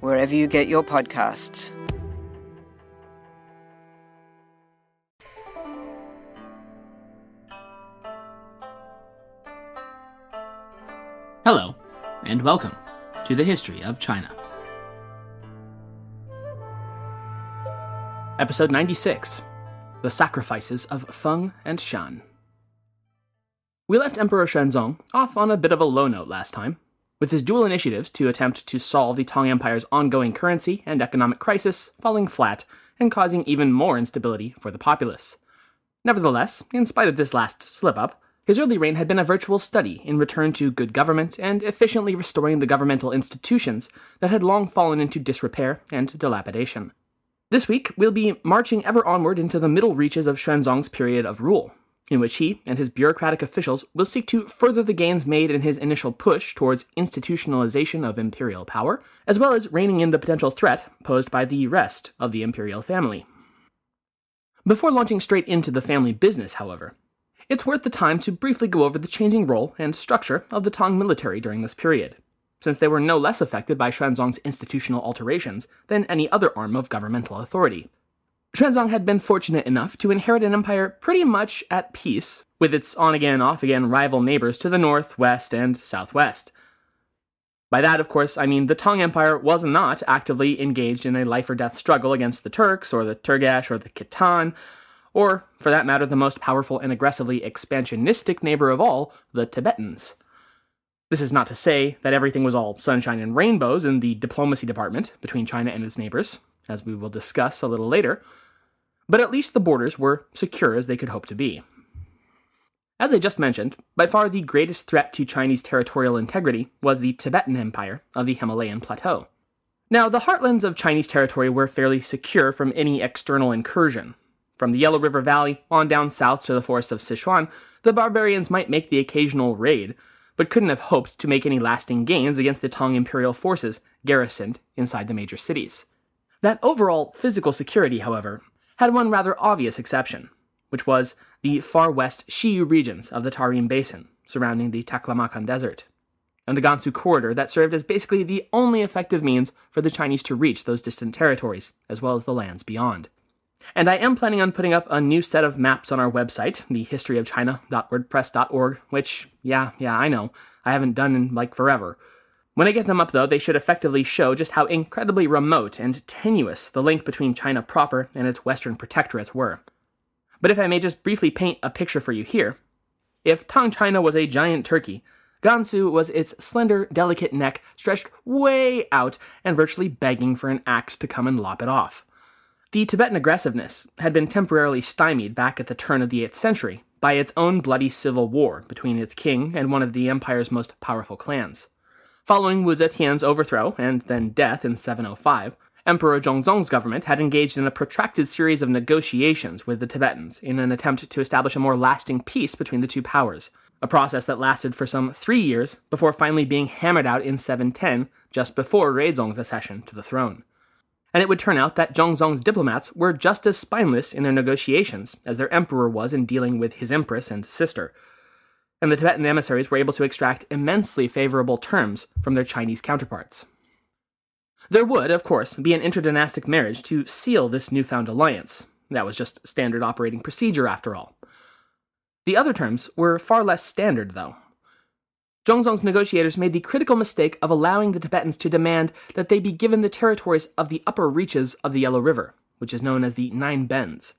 wherever you get your podcasts. Hello, and welcome to the History of China. Episode 96 The Sacrifices of Feng and Shan. We left Emperor Xuanzong off on a bit of a low note last time, with his dual initiatives to attempt to solve the Tang Empire's ongoing currency and economic crisis falling flat and causing even more instability for the populace. Nevertheless, in spite of this last slip up, his early reign had been a virtual study in return to good government and efficiently restoring the governmental institutions that had long fallen into disrepair and dilapidation. This week, we'll be marching ever onward into the middle reaches of Xuanzong's period of rule, in which he and his bureaucratic officials will seek to further the gains made in his initial push towards institutionalization of imperial power, as well as reining in the potential threat posed by the rest of the imperial family. Before launching straight into the family business, however, it's worth the time to briefly go over the changing role and structure of the Tang military during this period, since they were no less affected by Xuanzong's institutional alterations than any other arm of governmental authority. Xuanzong had been fortunate enough to inherit an empire pretty much at peace with its on again, off again rival neighbors to the north, west, and southwest. By that, of course, I mean the Tang Empire was not actively engaged in a life or death struggle against the Turks, or the Turgesh, or the Khitan, or, for that matter, the most powerful and aggressively expansionistic neighbor of all, the Tibetans. This is not to say that everything was all sunshine and rainbows in the diplomacy department between China and its neighbors, as we will discuss a little later but at least the borders were secure as they could hope to be. As I just mentioned, by far the greatest threat to Chinese territorial integrity was the Tibetan Empire of the Himalayan plateau. Now, the heartlands of Chinese territory were fairly secure from any external incursion. From the Yellow River Valley on down south to the forests of Sichuan, the barbarians might make the occasional raid, but couldn't have hoped to make any lasting gains against the Tang imperial forces garrisoned inside the major cities. That overall physical security, however, had one rather obvious exception, which was the far west Xiyu regions of the Tarim Basin, surrounding the Taklamakan Desert, and the Gansu corridor that served as basically the only effective means for the Chinese to reach those distant territories, as well as the lands beyond. And I am planning on putting up a new set of maps on our website, thehistoryofchina.wordpress.org, which, yeah, yeah, I know, I haven't done in like forever. When I get them up, though, they should effectively show just how incredibly remote and tenuous the link between China proper and its western protectorates were. But if I may just briefly paint a picture for you here, if Tang China was a giant turkey, Gansu was its slender, delicate neck stretched way out and virtually begging for an axe to come and lop it off. The Tibetan aggressiveness had been temporarily stymied back at the turn of the 8th century by its own bloody civil war between its king and one of the empire's most powerful clans. Following Wu Zetian's overthrow and then death in 705, Emperor Zhongzong's government had engaged in a protracted series of negotiations with the Tibetans in an attempt to establish a more lasting peace between the two powers, a process that lasted for some three years before finally being hammered out in 710, just before Ruizong's accession to the throne. And it would turn out that Zhongzong's diplomats were just as spineless in their negotiations as their emperor was in dealing with his empress and sister, and the Tibetan emissaries were able to extract immensely favorable terms from their Chinese counterparts. There would, of course, be an interdynastic marriage to seal this newfound alliance. That was just standard operating procedure, after all. The other terms were far less standard, though. Zhongzong's negotiators made the critical mistake of allowing the Tibetans to demand that they be given the territories of the upper reaches of the Yellow River, which is known as the Nine Bends.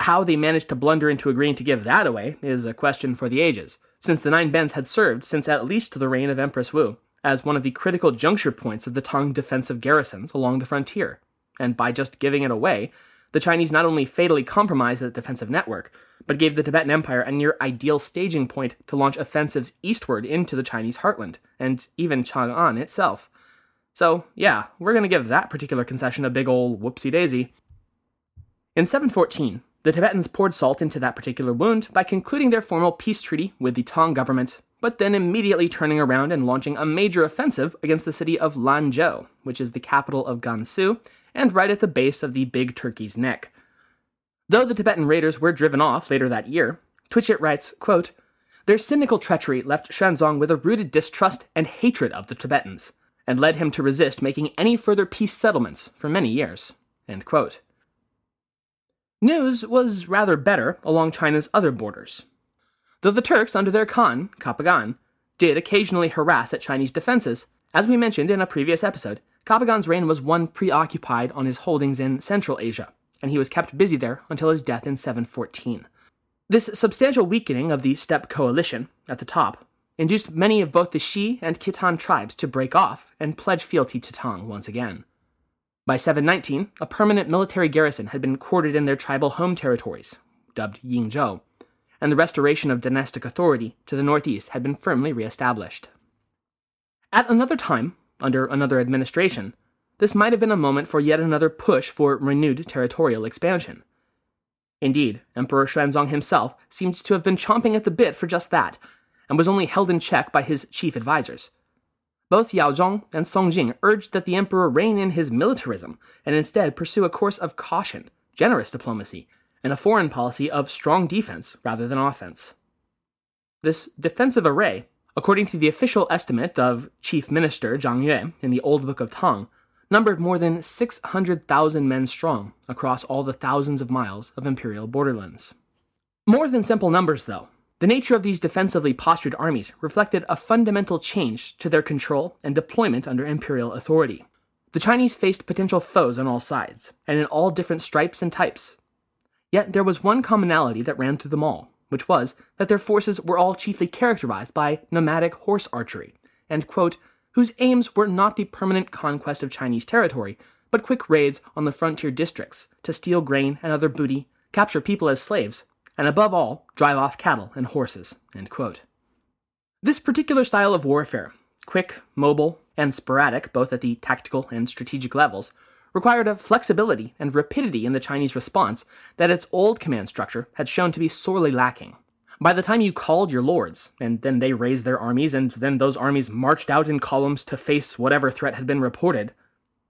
How they managed to blunder into agreeing to give that away is a question for the ages, since the Nine Bends had served since at least the reign of Empress Wu as one of the critical juncture points of the Tang defensive garrisons along the frontier. And by just giving it away, the Chinese not only fatally compromised the defensive network, but gave the Tibetan Empire a near ideal staging point to launch offensives eastward into the Chinese heartland, and even Chang'an itself. So, yeah, we're going to give that particular concession a big ol' whoopsie daisy. In 714, the Tibetans poured salt into that particular wound by concluding their formal peace treaty with the Tang government, but then immediately turning around and launching a major offensive against the city of Lanzhou, which is the capital of Gansu and right at the base of the Big Turkey's neck. Though the Tibetan raiders were driven off later that year, Twitchett writes, quote, Their cynical treachery left Xuanzong with a rooted distrust and hatred of the Tibetans, and led him to resist making any further peace settlements for many years. News was rather better along China's other borders. Though the Turks, under their Khan, Kapagan, did occasionally harass at Chinese defenses, as we mentioned in a previous episode, Kapagan's reign was one preoccupied on his holdings in Central Asia, and he was kept busy there until his death in 714. This substantial weakening of the steppe coalition at the top induced many of both the Xi and Khitan tribes to break off and pledge fealty to Tang once again. By 719, a permanent military garrison had been quartered in their tribal home territories, dubbed Yingzhou, and the restoration of dynastic authority to the northeast had been firmly re-established. At another time, under another administration, this might have been a moment for yet another push for renewed territorial expansion. Indeed, Emperor Xuanzong himself seemed to have been chomping at the bit for just that, and was only held in check by his chief advisers. Both Yao Chong and Song Jing urged that the emperor rein in his militarism and instead pursue a course of caution, generous diplomacy, and a foreign policy of strong defense rather than offense. This defensive array, according to the official estimate of Chief Minister Zhang Yue in the Old Book of Tang, numbered more than 600,000 men strong across all the thousands of miles of imperial borderlands. More than simple numbers, though, the nature of these defensively postured armies reflected a fundamental change to their control and deployment under imperial authority. The Chinese faced potential foes on all sides, and in all different stripes and types. Yet there was one commonality that ran through them all, which was that their forces were all chiefly characterized by nomadic horse archery, and, quote, whose aims were not the permanent conquest of Chinese territory, but quick raids on the frontier districts to steal grain and other booty, capture people as slaves, and above all, drive off cattle and horses. This particular style of warfare, quick, mobile, and sporadic both at the tactical and strategic levels, required a flexibility and rapidity in the Chinese response that its old command structure had shown to be sorely lacking. By the time you called your lords, and then they raised their armies, and then those armies marched out in columns to face whatever threat had been reported,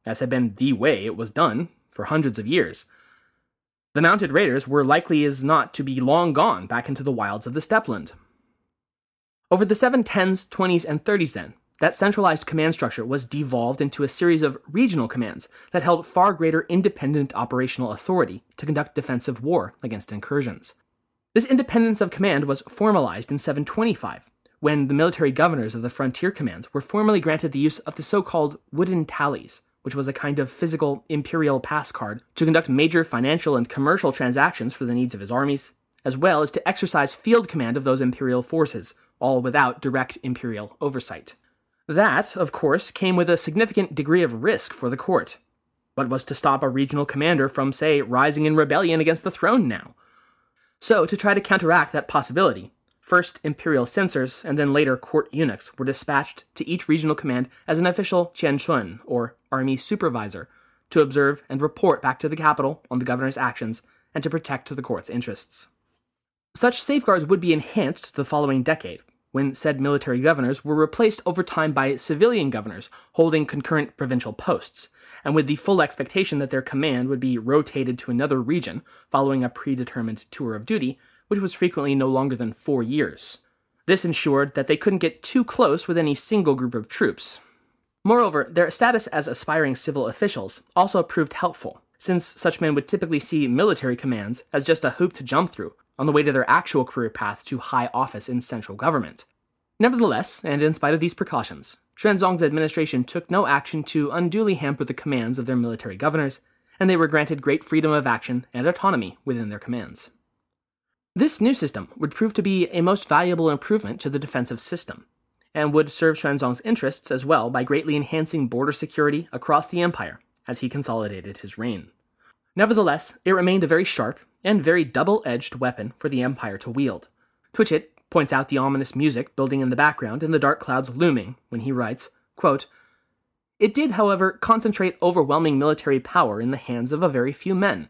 as had been the way it was done for hundreds of years, the mounted raiders were likely as not to be long gone back into the wilds of the steppeland. Over the 710s, 20s, and 30s, then, that centralized command structure was devolved into a series of regional commands that held far greater independent operational authority to conduct defensive war against incursions. This independence of command was formalized in 725, when the military governors of the frontier commands were formally granted the use of the so called wooden tallies, which was a kind of physical imperial pass card to conduct major financial and commercial transactions for the needs of his armies, as well as to exercise field command of those imperial forces, all without direct imperial oversight. That, of course, came with a significant degree of risk for the court. What was to stop a regional commander from, say, rising in rebellion against the throne now? So, to try to counteract that possibility, First, imperial censors and then later court eunuchs were dispatched to each regional command as an official jianjun, or army supervisor, to observe and report back to the capital on the governor's actions and to protect the court's interests. Such safeguards would be enhanced the following decade, when said military governors were replaced over time by civilian governors holding concurrent provincial posts, and with the full expectation that their command would be rotated to another region following a predetermined tour of duty which was frequently no longer than four years. This ensured that they couldn't get too close with any single group of troops. Moreover, their status as aspiring civil officials also proved helpful, since such men would typically see military commands as just a hoop to jump through on the way to their actual career path to high office in central government. Nevertheless, and in spite of these precautions, Xuanzong's administration took no action to unduly hamper the commands of their military governors, and they were granted great freedom of action and autonomy within their commands. This new system would prove to be a most valuable improvement to the defensive system, and would serve Xuanzong's interests as well by greatly enhancing border security across the empire as he consolidated his reign. Nevertheless, it remained a very sharp and very double edged weapon for the empire to wield. Twitchett points out the ominous music building in the background and the dark clouds looming when he writes, quote, It did, however, concentrate overwhelming military power in the hands of a very few men.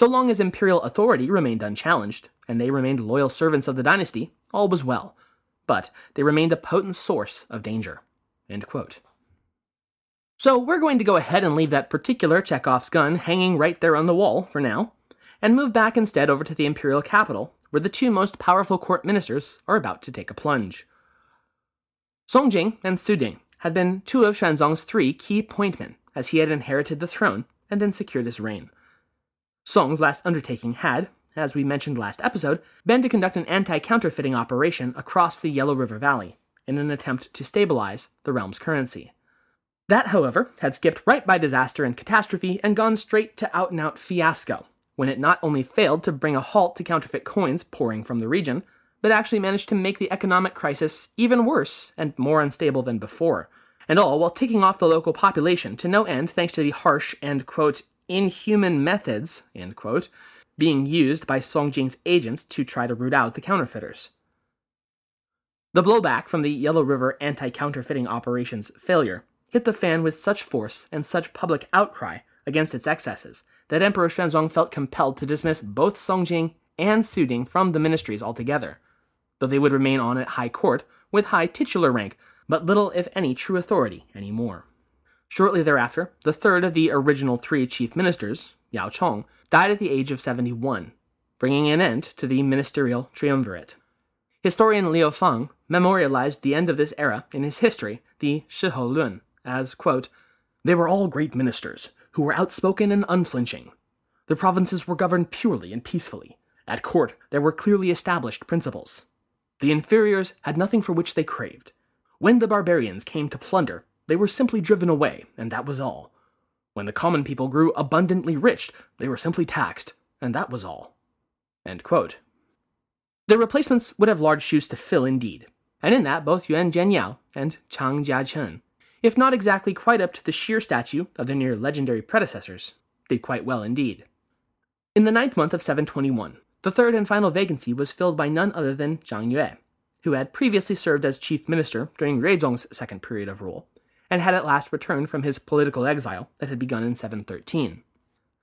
So long as imperial authority remained unchallenged, and they remained loyal servants of the dynasty, all was well. But they remained a potent source of danger. So we're going to go ahead and leave that particular Chekhov's gun hanging right there on the wall for now, and move back instead over to the imperial capital, where the two most powerful court ministers are about to take a plunge. Song Jing and Su Ding had been two of Xuanzong's three key pointmen as he had inherited the throne and then secured his reign. Song's last undertaking had, as we mentioned last episode, been to conduct an anti counterfeiting operation across the Yellow River Valley in an attempt to stabilize the realm's currency. That, however, had skipped right by disaster and catastrophe and gone straight to out and out fiasco, when it not only failed to bring a halt to counterfeit coins pouring from the region, but actually managed to make the economic crisis even worse and more unstable than before, and all while ticking off the local population to no end thanks to the harsh and, quote, inhuman methods, end quote, being used by Song Jing's agents to try to root out the counterfeiters. The blowback from the Yellow River anti counterfeiting operations failure hit the fan with such force and such public outcry against its excesses that Emperor Xuanzong felt compelled to dismiss both Song Jing and Su Ding from the ministries altogether, though they would remain on at high court with high titular rank, but little, if any, true authority anymore. Shortly thereafter, the third of the original three chief ministers, Yao Chong, died at the age of 71, bringing an end to the ministerial triumvirate. Historian Liu Feng memorialized the end of this era in his history, the Shihou Lun, as, quote, They were all great ministers, who were outspoken and unflinching. The provinces were governed purely and peacefully. At court, there were clearly established principles. The inferiors had nothing for which they craved. When the barbarians came to plunder, they were simply driven away, and that was all. When the common people grew abundantly rich, they were simply taxed, and that was all. The replacements would have large shoes to fill indeed, and in that both Yuan Jianyao and Chang Jiachen if not exactly quite up to the sheer stature of their near legendary predecessors, did quite well indeed. In the ninth month of 721, the third and final vacancy was filled by none other than Zhang Yue, who had previously served as chief minister during Ruizong's second period of rule, and had at last returned from his political exile that had begun in 713.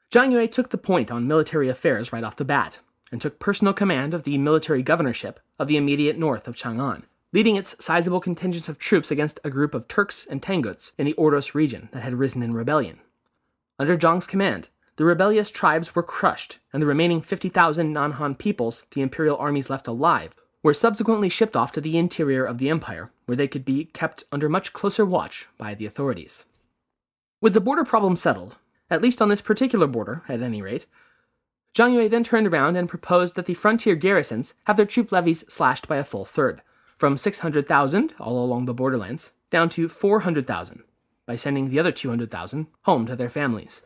Zhang Yue took the point on military affairs right off the bat, and took personal command of the military governorship of the immediate north of Chang'an, leading its sizable contingent of troops against a group of Turks and Tanguts in the Ordos region that had risen in rebellion. Under Zhang's command, the rebellious tribes were crushed, and the remaining 50,000 non-Han peoples the imperial armies left alive were subsequently shipped off to the interior of the empire, where they could be kept under much closer watch by the authorities. With the border problem settled, at least on this particular border, at any rate, Zhang Yue then turned around and proposed that the frontier garrisons have their troop levies slashed by a full third from 600,000 all along the borderlands down to 400,000 by sending the other 200,000 home to their families.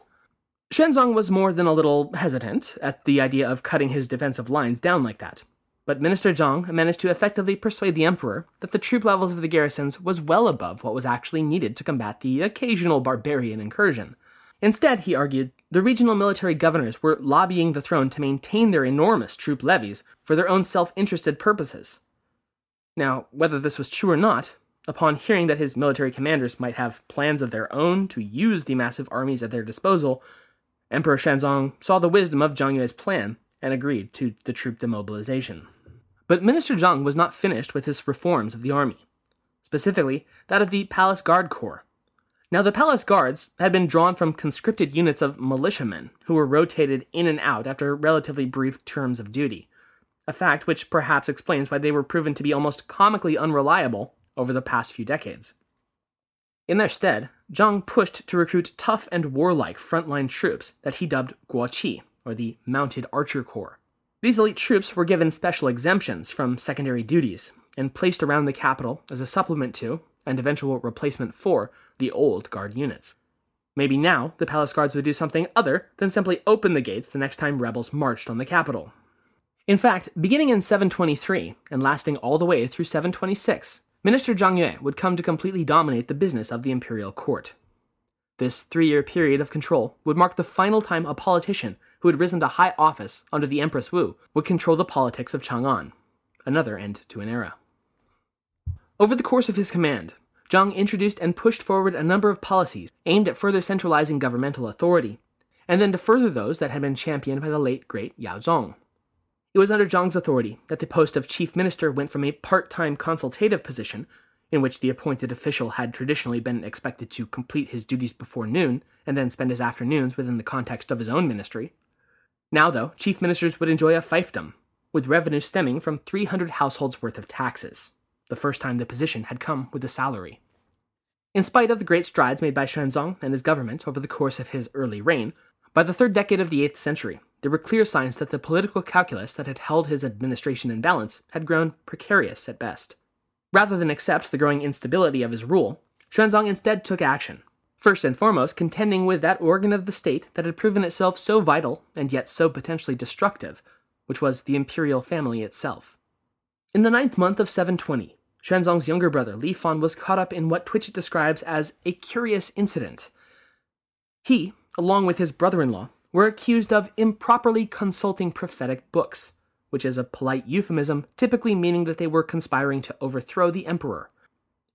Xuanzong was more than a little hesitant at the idea of cutting his defensive lines down like that, but Minister Zhang managed to effectively persuade the emperor that the troop levels of the garrisons was well above what was actually needed to combat the occasional barbarian incursion. Instead, he argued, the regional military governors were lobbying the throne to maintain their enormous troop levies for their own self interested purposes, now, whether this was true or not, upon hearing that his military commanders might have plans of their own to use the massive armies at their disposal, Emperor Xuanzong saw the wisdom of Zhang Yue's plan and agreed to the troop demobilization. But Minister Zhang was not finished with his reforms of the army, specifically that of the Palace Guard Corps. Now, the Palace Guards had been drawn from conscripted units of militiamen who were rotated in and out after relatively brief terms of duty a fact which perhaps explains why they were proven to be almost comically unreliable over the past few decades. In their stead, Zhang pushed to recruit tough and warlike frontline troops that he dubbed Guoqi, or the Mounted Archer Corps. These elite troops were given special exemptions from secondary duties and placed around the capital as a supplement to, and eventual replacement for, the old guard units. Maybe now the palace guards would do something other than simply open the gates the next time rebels marched on the capital. In fact, beginning in 723 and lasting all the way through 726, Minister Zhang Yue would come to completely dominate the business of the imperial court. This three year period of control would mark the final time a politician who had risen to high office under the Empress Wu would control the politics of Chang'an, another end to an era. Over the course of his command, Zhang introduced and pushed forward a number of policies aimed at further centralizing governmental authority, and then to further those that had been championed by the late great Yao Chong. It was under Zhang's authority that the post of chief minister went from a part time consultative position, in which the appointed official had traditionally been expected to complete his duties before noon and then spend his afternoons within the context of his own ministry. Now, though, chief ministers would enjoy a fiefdom, with revenue stemming from 300 households worth of taxes the first time the position had come with a salary. In spite of the great strides made by Xuanzong and his government over the course of his early reign, by the third decade of the 8th century, there were clear signs that the political calculus that had held his administration in balance had grown precarious at best. Rather than accept the growing instability of his rule, Xuanzong instead took action, first and foremost contending with that organ of the state that had proven itself so vital and yet so potentially destructive, which was the imperial family itself. In the ninth month of 720, Xuanzong's younger brother, Li Fan, was caught up in what Twitchett describes as a curious incident. He, along with his brother in law, were accused of improperly consulting prophetic books, which is a polite euphemism, typically meaning that they were conspiring to overthrow the emperor.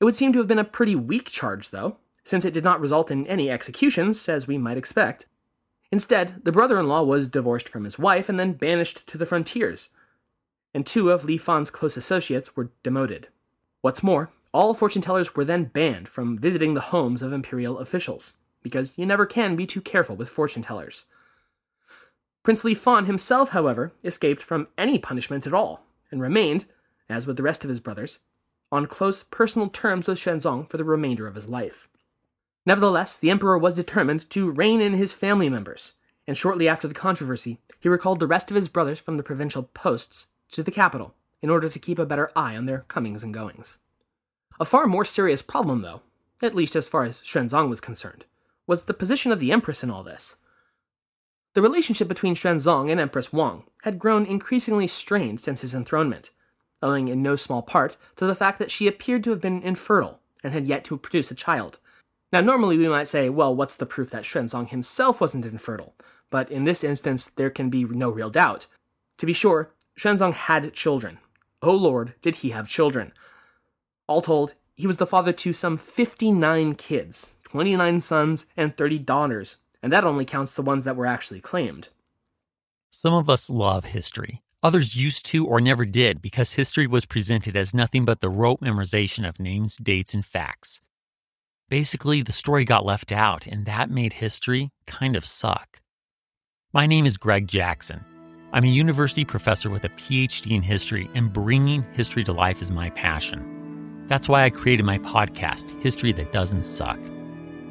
It would seem to have been a pretty weak charge, though, since it did not result in any executions, as we might expect. Instead, the brother in law was divorced from his wife and then banished to the frontiers, and two of Li Fan's close associates were demoted. What's more, all fortune tellers were then banned from visiting the homes of imperial officials, because you never can be too careful with fortune tellers. Prince Li Fan himself, however, escaped from any punishment at all, and remained, as with the rest of his brothers, on close personal terms with Xuanzong for the remainder of his life. Nevertheless, the emperor was determined to rein in his family members, and shortly after the controversy, he recalled the rest of his brothers from the provincial posts to the capital in order to keep a better eye on their comings and goings. A far more serious problem, though, at least as far as Xuanzong was concerned, was the position of the Empress in all this. The relationship between Xuanzong and Empress Wang had grown increasingly strained since his enthronement, owing in no small part to the fact that she appeared to have been infertile and had yet to produce a child. Now, normally we might say, well, what's the proof that Xuanzong himself wasn't infertile? But in this instance, there can be no real doubt. To be sure, Xuanzong had children, Oh Lord, did he have children. All told, he was the father to some 59 kids, 29 sons, and 30 daughters, and that only counts the ones that were actually claimed. Some of us love history. Others used to or never did because history was presented as nothing but the rote memorization of names, dates, and facts. Basically, the story got left out, and that made history kind of suck. My name is Greg Jackson. I'm a university professor with a PhD in history, and bringing history to life is my passion. That's why I created my podcast, History That Doesn't Suck.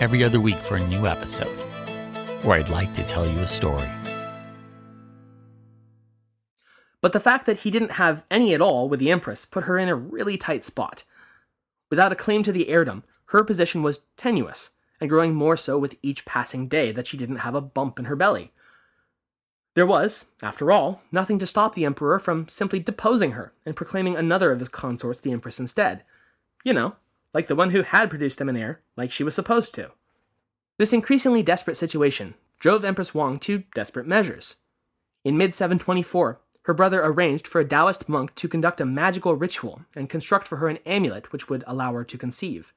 every other week for a new episode where I'd like to tell you a story. But the fact that he didn't have any at all with the Empress put her in a really tight spot. Without a claim to the heirdom, her position was tenuous and growing more so with each passing day that she didn't have a bump in her belly. There was, after all, nothing to stop the Emperor from simply deposing her and proclaiming another of his consorts the Empress instead. You know, like the one who had produced them in air, like she was supposed to. This increasingly desperate situation drove Empress Wang to desperate measures. In mid 724, her brother arranged for a Taoist monk to conduct a magical ritual and construct for her an amulet which would allow her to conceive.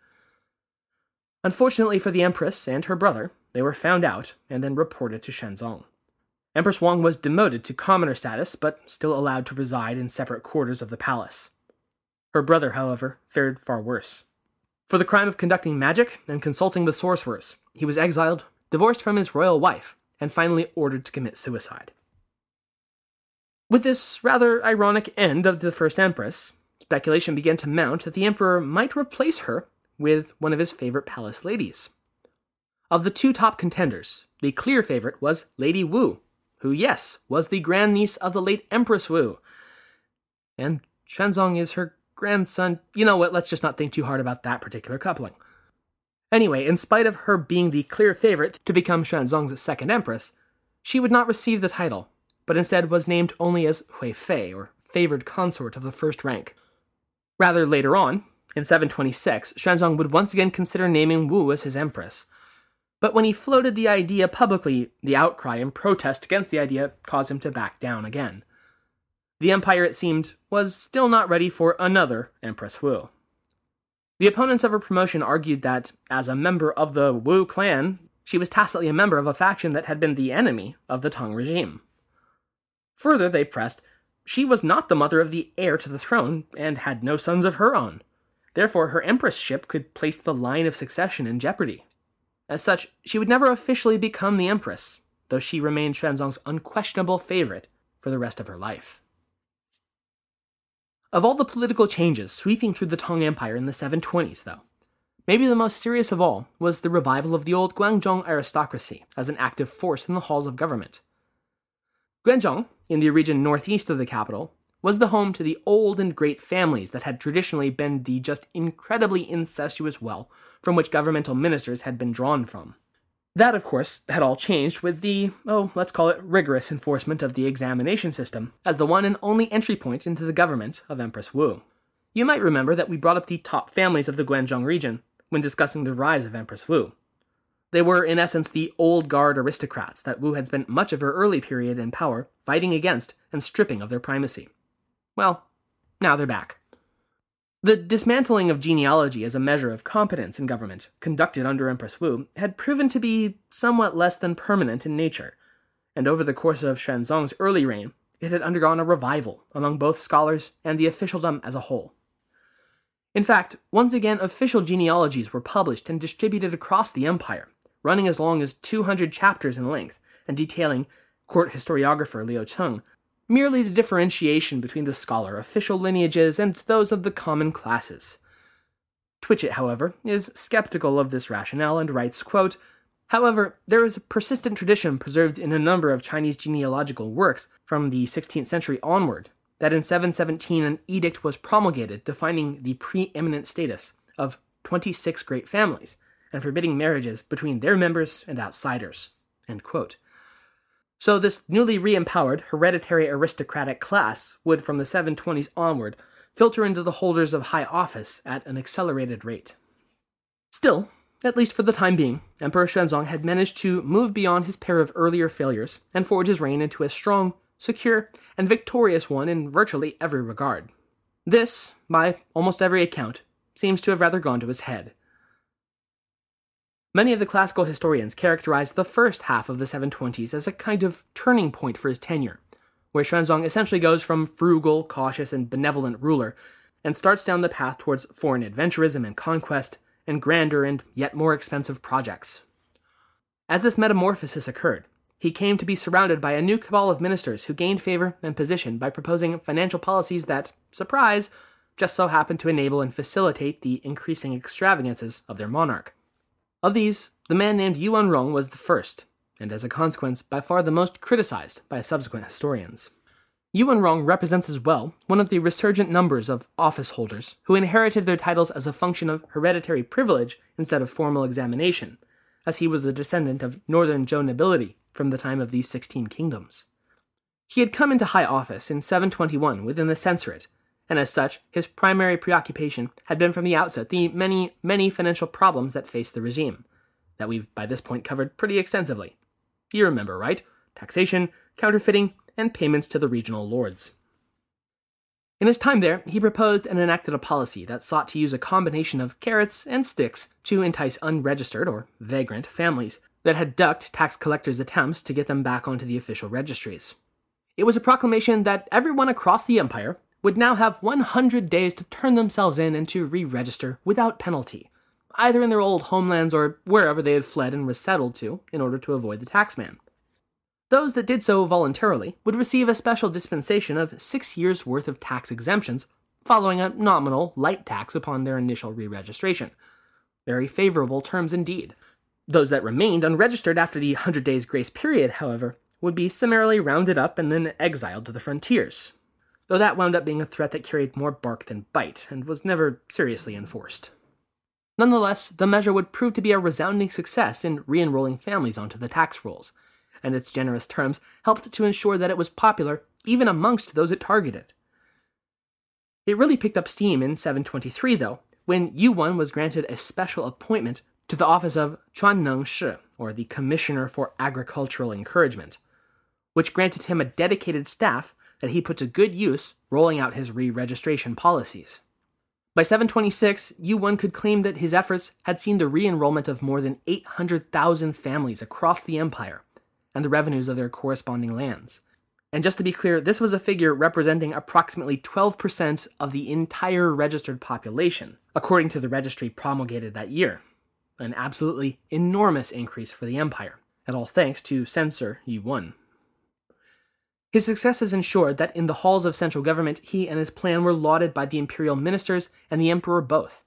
Unfortunately for the Empress and her brother, they were found out and then reported to Xuanzong. Empress Wang was demoted to commoner status, but still allowed to reside in separate quarters of the palace. Her brother, however, fared far worse. For the crime of conducting magic and consulting with sorcerers, he was exiled, divorced from his royal wife, and finally ordered to commit suicide. With this rather ironic end of the first empress, speculation began to mount that the emperor might replace her with one of his favorite palace ladies. Of the two top contenders, the clear favorite was Lady Wu, who, yes, was the grandniece of the late Empress Wu. And Xuanzong is her grandson. You know what? Let's just not think too hard about that particular coupling. Anyway, in spite of her being the clear favorite to become Xuanzong's second empress, she would not receive the title, but instead was named only as Hui Fei, or favored consort of the first rank. Rather later on, in 726, Xuanzong would once again consider naming Wu as his empress. But when he floated the idea publicly, the outcry and protest against the idea caused him to back down again. The empire, it seemed, was still not ready for another Empress Wu. The opponents of her promotion argued that, as a member of the Wu clan, she was tacitly a member of a faction that had been the enemy of the Tang regime. Further, they pressed, she was not the mother of the heir to the throne and had no sons of her own. Therefore, her empressship could place the line of succession in jeopardy. As such, she would never officially become the empress, though she remained Xuanzong's unquestionable favorite for the rest of her life. Of all the political changes sweeping through the Tang Empire in the 720s, though, maybe the most serious of all was the revival of the old Guanzhong aristocracy as an active force in the halls of government. Guanzhong, in the region northeast of the capital, was the home to the old and great families that had traditionally been the just incredibly incestuous well from which governmental ministers had been drawn from. That, of course, had all changed with the, oh, let's call it rigorous enforcement of the examination system as the one and only entry point into the government of Empress Wu. You might remember that we brought up the top families of the Guanzhong region when discussing the rise of Empress Wu. They were, in essence, the old guard aristocrats that Wu had spent much of her early period in power fighting against and stripping of their primacy. Well, now they're back. The dismantling of genealogy as a measure of competence in government, conducted under Empress Wu, had proven to be somewhat less than permanent in nature, and over the course of Xuanzong's early reign, it had undergone a revival among both scholars and the officialdom as a whole. In fact, once again, official genealogies were published and distributed across the empire, running as long as 200 chapters in length, and detailing, court historiographer Liu Cheng merely the differentiation between the scholar official lineages and those of the common classes. Twitchett, however, is skeptical of this rationale and writes, quote, However, there is a persistent tradition preserved in a number of Chinese genealogical works from the 16th century onward that in 717 an edict was promulgated defining the preeminent status of 26 great families and forbidding marriages between their members and outsiders. So, this newly re empowered hereditary aristocratic class would, from the 720s onward, filter into the holders of high office at an accelerated rate. Still, at least for the time being, Emperor Xuanzong had managed to move beyond his pair of earlier failures and forge his reign into a strong, secure, and victorious one in virtually every regard. This, by almost every account, seems to have rather gone to his head. Many of the classical historians characterize the first half of the 720s as a kind of turning point for his tenure, where Xuanzong essentially goes from frugal, cautious, and benevolent ruler and starts down the path towards foreign adventurism and conquest, and grander and yet more expensive projects. As this metamorphosis occurred, he came to be surrounded by a new cabal of ministers who gained favor and position by proposing financial policies that, surprise, just so happened to enable and facilitate the increasing extravagances of their monarch. Of these, the man named Yuwen Rong was the first, and as a consequence, by far the most criticized by subsequent historians. Yuwen Rong represents as well one of the resurgent numbers of office holders who inherited their titles as a function of hereditary privilege instead of formal examination, as he was a descendant of northern Zhou nobility from the time of these sixteen kingdoms. He had come into high office in 721 within the censorate, and as such, his primary preoccupation had been from the outset the many, many financial problems that faced the regime, that we've by this point covered pretty extensively. You remember, right? Taxation, counterfeiting, and payments to the regional lords. In his time there, he proposed and enacted a policy that sought to use a combination of carrots and sticks to entice unregistered or vagrant families that had ducked tax collectors' attempts to get them back onto the official registries. It was a proclamation that everyone across the empire would now have 100 days to turn themselves in and to re register without penalty, either in their old homelands or wherever they had fled and resettled to in order to avoid the taxman. Those that did so voluntarily would receive a special dispensation of six years' worth of tax exemptions, following a nominal, light tax upon their initial re registration. Very favorable terms indeed. Those that remained unregistered after the 100 days grace period, however, would be summarily rounded up and then exiled to the frontiers, though that wound up being a threat that carried more bark than bite and was never seriously enforced. Nonetheless, the measure would prove to be a resounding success in re enrolling families onto the tax rolls, and its generous terms helped to ensure that it was popular even amongst those it targeted. It really picked up steam in 723, though, when Yuwen was granted a special appointment to the office of Chuan Chuanneng Shi, or the Commissioner for Agricultural Encouragement, which granted him a dedicated staff that he put to good use rolling out his re registration policies. By 726, Yuwen could claim that his efforts had seen the re enrollment of more than 800,000 families across the empire and the revenues of their corresponding lands. And just to be clear, this was a figure representing approximately 12% of the entire registered population, according to the registry promulgated that year. An absolutely enormous increase for the empire, and all thanks to censor Yuwen. His successes ensured that in the halls of central government, he and his plan were lauded by the imperial ministers and the emperor both.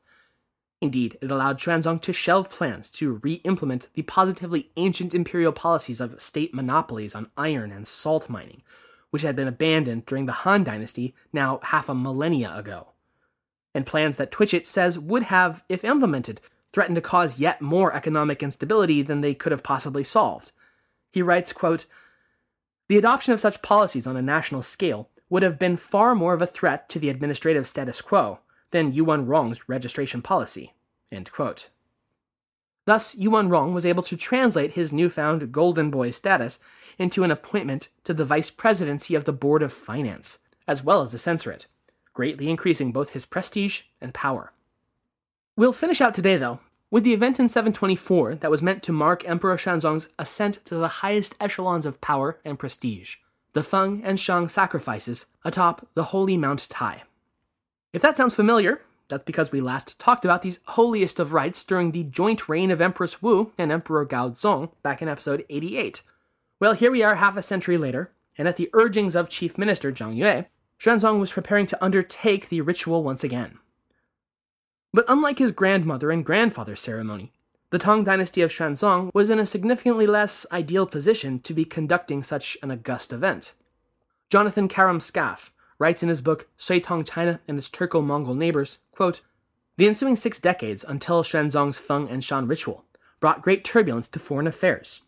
Indeed, it allowed Xuanzong to shelve plans to re implement the positively ancient imperial policies of state monopolies on iron and salt mining, which had been abandoned during the Han Dynasty now half a millennia ago. And plans that Twitchett says would have, if implemented, threatened to cause yet more economic instability than they could have possibly solved. He writes, quote, The adoption of such policies on a national scale would have been far more of a threat to the administrative status quo than Yuwen Rong's registration policy. Thus, Yuwen Rong was able to translate his newfound Golden Boy status into an appointment to the vice presidency of the Board of Finance, as well as the censorate, greatly increasing both his prestige and power. We'll finish out today, though, with the event in 724 that was meant to mark Emperor Xuanzong's ascent to the highest echelons of power and prestige the Feng and Shan sacrifices atop the holy Mount Tai. If that sounds familiar, that's because we last talked about these holiest of rites during the joint reign of Empress Wu and Emperor Gao Zong back in episode 88. Well, here we are half a century later, and at the urgings of Chief Minister Zhang Yue, Xuanzong was preparing to undertake the ritual once again. But unlike his grandmother and grandfather's ceremony, the Tang dynasty of Xuanzong was in a significantly less ideal position to be conducting such an august event. Jonathan Karam-Skaff, writes in his book Sui Tang China and its Turco-Mongol neighbors, quote, The ensuing six decades until Xuanzong's Feng and Shan ritual brought great turbulence to foreign affairs.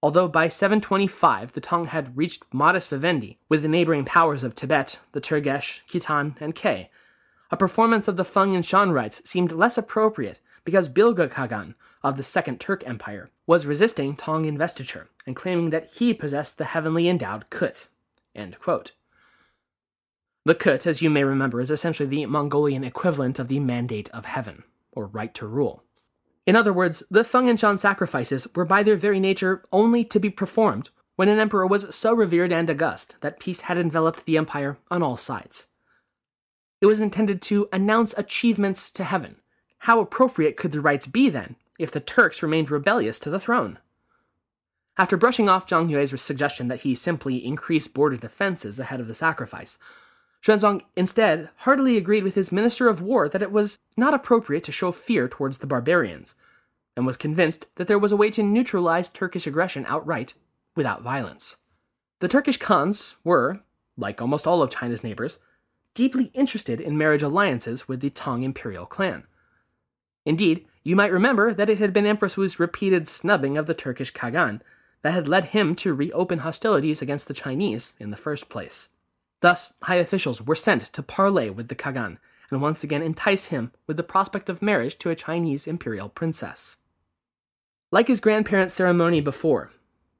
Although by 725 the Tang had reached modus vivendi with the neighboring powers of Tibet, the Turgesh, Khitan, and Ke, a performance of the Feng and Shan rites seemed less appropriate because Bilge Khagan of the Second Turk Empire was resisting Tang investiture and claiming that he possessed the heavenly endowed Kut. The Kut, as you may remember, is essentially the Mongolian equivalent of the Mandate of Heaven, or right to rule. In other words, the Feng and Shan sacrifices were by their very nature only to be performed when an emperor was so revered and august that peace had enveloped the empire on all sides. It was intended to announce achievements to heaven. How appropriate could the rites be then, if the Turks remained rebellious to the throne? After brushing off Zhang Yue's suggestion that he simply increase border defenses ahead of the sacrifice, Xuanzong instead heartily agreed with his minister of war that it was not appropriate to show fear towards the barbarians, and was convinced that there was a way to neutralize Turkish aggression outright without violence. The Turkish Khans were, like almost all of China's neighbors, deeply interested in marriage alliances with the Tang imperial clan. Indeed, you might remember that it had been Empress Wu's repeated snubbing of the Turkish Kagan that had led him to reopen hostilities against the Chinese in the first place. Thus, high officials were sent to parley with the Kagan and once again entice him with the prospect of marriage to a Chinese imperial princess. Like his grandparents' ceremony before,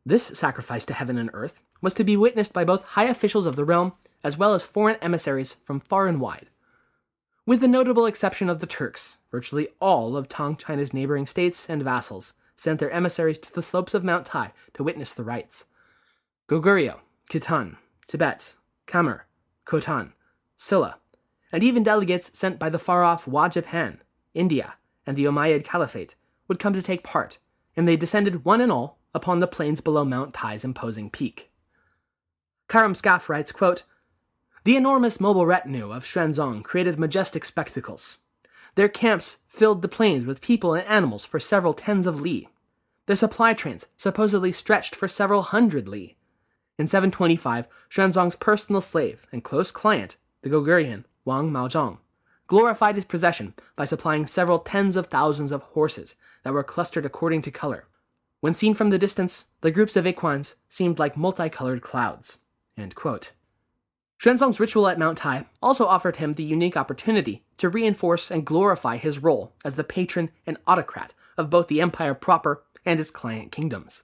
this sacrifice to heaven and earth was to be witnessed by both high officials of the realm as well as foreign emissaries from far and wide. With the notable exception of the Turks, virtually all of Tang China's neighboring states and vassals sent their emissaries to the slopes of Mount Tai to witness the rites. Goguryeo, Khitan, Tibet, Khmer, Khotan, Silla, and even delegates sent by the far off Hua Japan, India, and the Umayyad Caliphate would come to take part, and they descended one and all upon the plains below Mount Tai's imposing peak. Karam-Skaff writes, quote, The enormous mobile retinue of Xuanzong created majestic spectacles. Their camps filled the plains with people and animals for several tens of li. Their supply trains supposedly stretched for several hundred li. In 725, Xuanzong's personal slave and close client, the Gogurian Wang Maozhong, glorified his possession by supplying several tens of thousands of horses that were clustered according to color. When seen from the distance, the groups of equines seemed like multicolored clouds. Xuanzong's ritual at Mount Tai also offered him the unique opportunity to reinforce and glorify his role as the patron and autocrat of both the empire proper and its client kingdoms.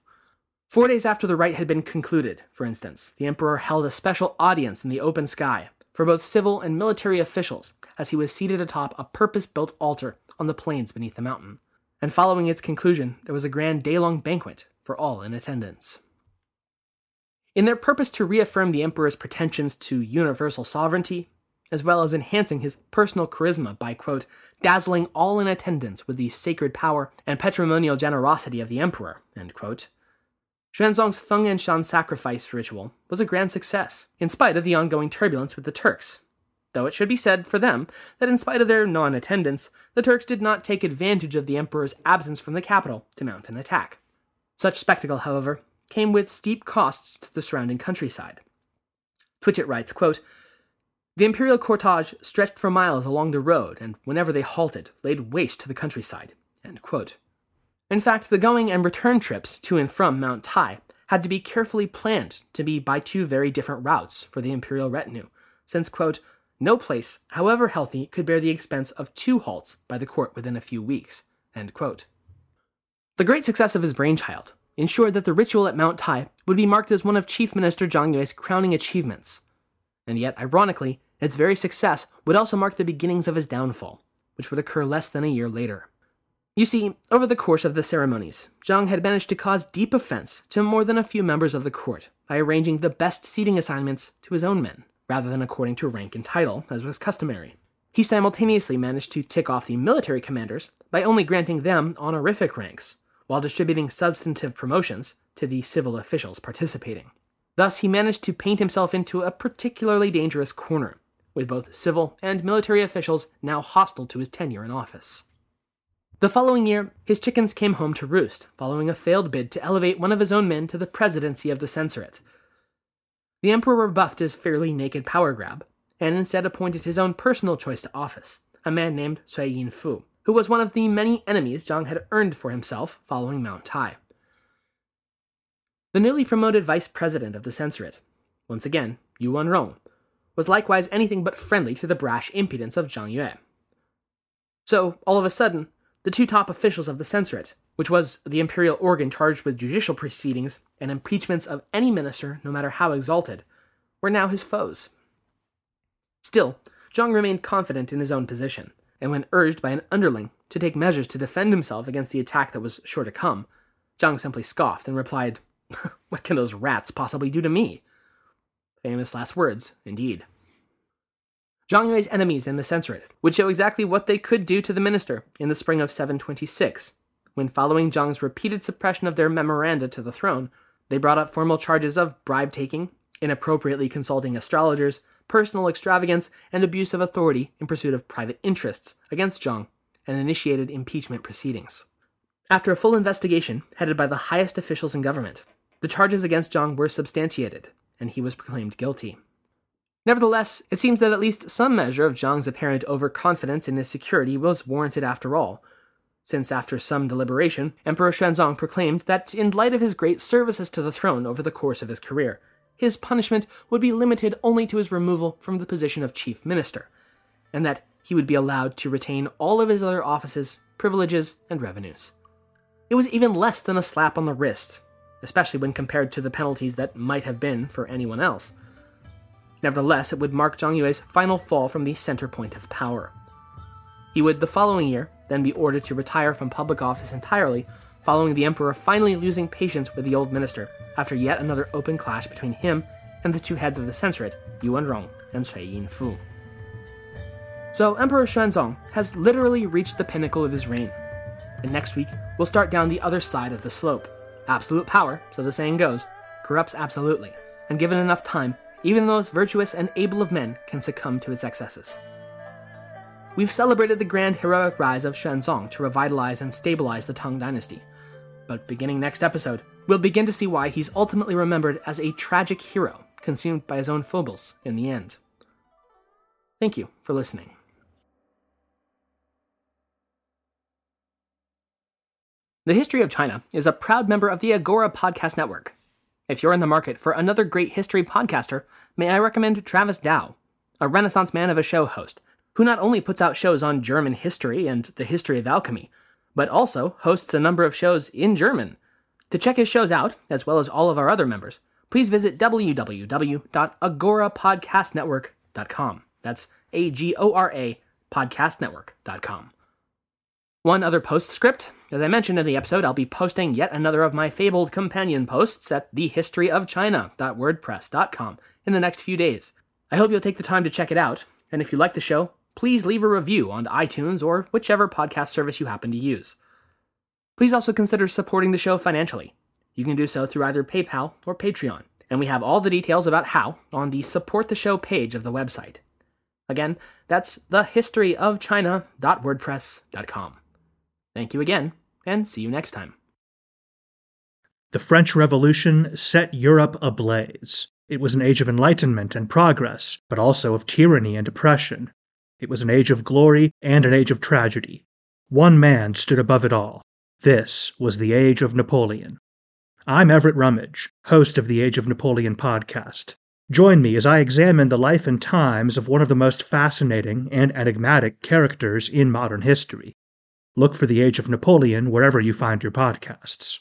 Four days after the rite had been concluded, for instance, the emperor held a special audience in the open sky for both civil and military officials as he was seated atop a purpose built altar on the plains beneath the mountain. And following its conclusion, there was a grand day long banquet for all in attendance. In their purpose to reaffirm the emperor's pretensions to universal sovereignty, as well as enhancing his personal charisma by, quote, dazzling all in attendance with the sacred power and patrimonial generosity of the emperor, end quote, Xuanzong's Feng and Shan sacrifice ritual was a grand success, in spite of the ongoing turbulence with the Turks. Though it should be said for them that, in spite of their non attendance, the Turks did not take advantage of the emperor's absence from the capital to mount an attack. Such spectacle, however, came with steep costs to the surrounding countryside. Twitchett writes, quote, The imperial cortege stretched for miles along the road, and whenever they halted, laid waste to the countryside. In fact, the going and return trips to and from Mount Tai had to be carefully planned to be by two very different routes for the imperial retinue, since, quote, no place, however healthy, could bear the expense of two halts by the court within a few weeks. The great success of his brainchild ensured that the ritual at Mount Tai would be marked as one of Chief Minister Zhang Yue's crowning achievements. And yet, ironically, its very success would also mark the beginnings of his downfall, which would occur less than a year later. You see, over the course of the ceremonies, Zhang had managed to cause deep offense to more than a few members of the court by arranging the best seating assignments to his own men, rather than according to rank and title, as was customary. He simultaneously managed to tick off the military commanders by only granting them honorific ranks, while distributing substantive promotions to the civil officials participating. Thus, he managed to paint himself into a particularly dangerous corner, with both civil and military officials now hostile to his tenure in office. The following year, his chickens came home to roost, following a failed bid to elevate one of his own men to the presidency of the censorate. The emperor rebuffed his fairly naked power grab, and instead appointed his own personal choice to office, a man named Cui Yin Yinfu, who was one of the many enemies Zhang had earned for himself following Mount Tai. The newly promoted vice president of the censorate, once again, Yuwen Rong, was likewise anything but friendly to the brash impudence of Zhang Yue. So, all of a sudden, the two top officials of the censorate, which was the imperial organ charged with judicial proceedings and impeachments of any minister, no matter how exalted, were now his foes. Still, Zhang remained confident in his own position, and when urged by an underling to take measures to defend himself against the attack that was sure to come, Zhang simply scoffed and replied, What can those rats possibly do to me? Famous last words, indeed. Zhang Yue's enemies in the censorate would show exactly what they could do to the minister in the spring of 726, when, following Zhang's repeated suppression of their memoranda to the throne, they brought up formal charges of bribe taking, inappropriately consulting astrologers, personal extravagance, and abuse of authority in pursuit of private interests against Zhang, and initiated impeachment proceedings. After a full investigation headed by the highest officials in government, the charges against Zhang were substantiated, and he was proclaimed guilty. Nevertheless, it seems that at least some measure of Zhang's apparent overconfidence in his security was warranted after all, since after some deliberation, Emperor Xuanzong proclaimed that in light of his great services to the throne over the course of his career, his punishment would be limited only to his removal from the position of chief minister, and that he would be allowed to retain all of his other offices, privileges, and revenues. It was even less than a slap on the wrist, especially when compared to the penalties that might have been for anyone else. Nevertheless, it would mark Zhang Yue's final fall from the center point of power. He would, the following year, then be ordered to retire from public office entirely, following the emperor finally losing patience with the old minister after yet another open clash between him and the two heads of the censorate, Yuwen Rong and Cui Yinfu. So, Emperor Xuanzong has literally reached the pinnacle of his reign. And next week, we'll start down the other side of the slope. Absolute power, so the saying goes, corrupts absolutely, and given enough time, even the most virtuous and able of men can succumb to its excesses. We've celebrated the grand heroic rise of Xuanzong to revitalize and stabilize the Tang dynasty. But beginning next episode, we'll begin to see why he's ultimately remembered as a tragic hero consumed by his own foibles in the end. Thank you for listening. The History of China is a proud member of the Agora Podcast Network. If you're in the market for another great history podcaster, may I recommend Travis Dow, a renaissance man of a show host, who not only puts out shows on German history and the history of alchemy, but also hosts a number of shows in German. To check his shows out, as well as all of our other members, please visit www.agorapodcastnetwork.com. That's A G O R A podcastnetwork.com. One other postscript. As I mentioned in the episode, I'll be posting yet another of my fabled companion posts at thehistoryofchina.wordpress.com in the next few days. I hope you'll take the time to check it out, and if you like the show, please leave a review on iTunes or whichever podcast service you happen to use. Please also consider supporting the show financially. You can do so through either PayPal or Patreon, and we have all the details about how on the Support the Show page of the website. Again, that's thehistoryofchina.wordpress.com. Thank you again, and see you next time. The French Revolution set Europe ablaze. It was an age of enlightenment and progress, but also of tyranny and oppression. It was an age of glory and an age of tragedy. One man stood above it all. This was the age of Napoleon. I'm Everett Rummage, host of the Age of Napoleon podcast. Join me as I examine the life and times of one of the most fascinating and enigmatic characters in modern history. Look for the Age of Napoleon wherever you find your podcasts.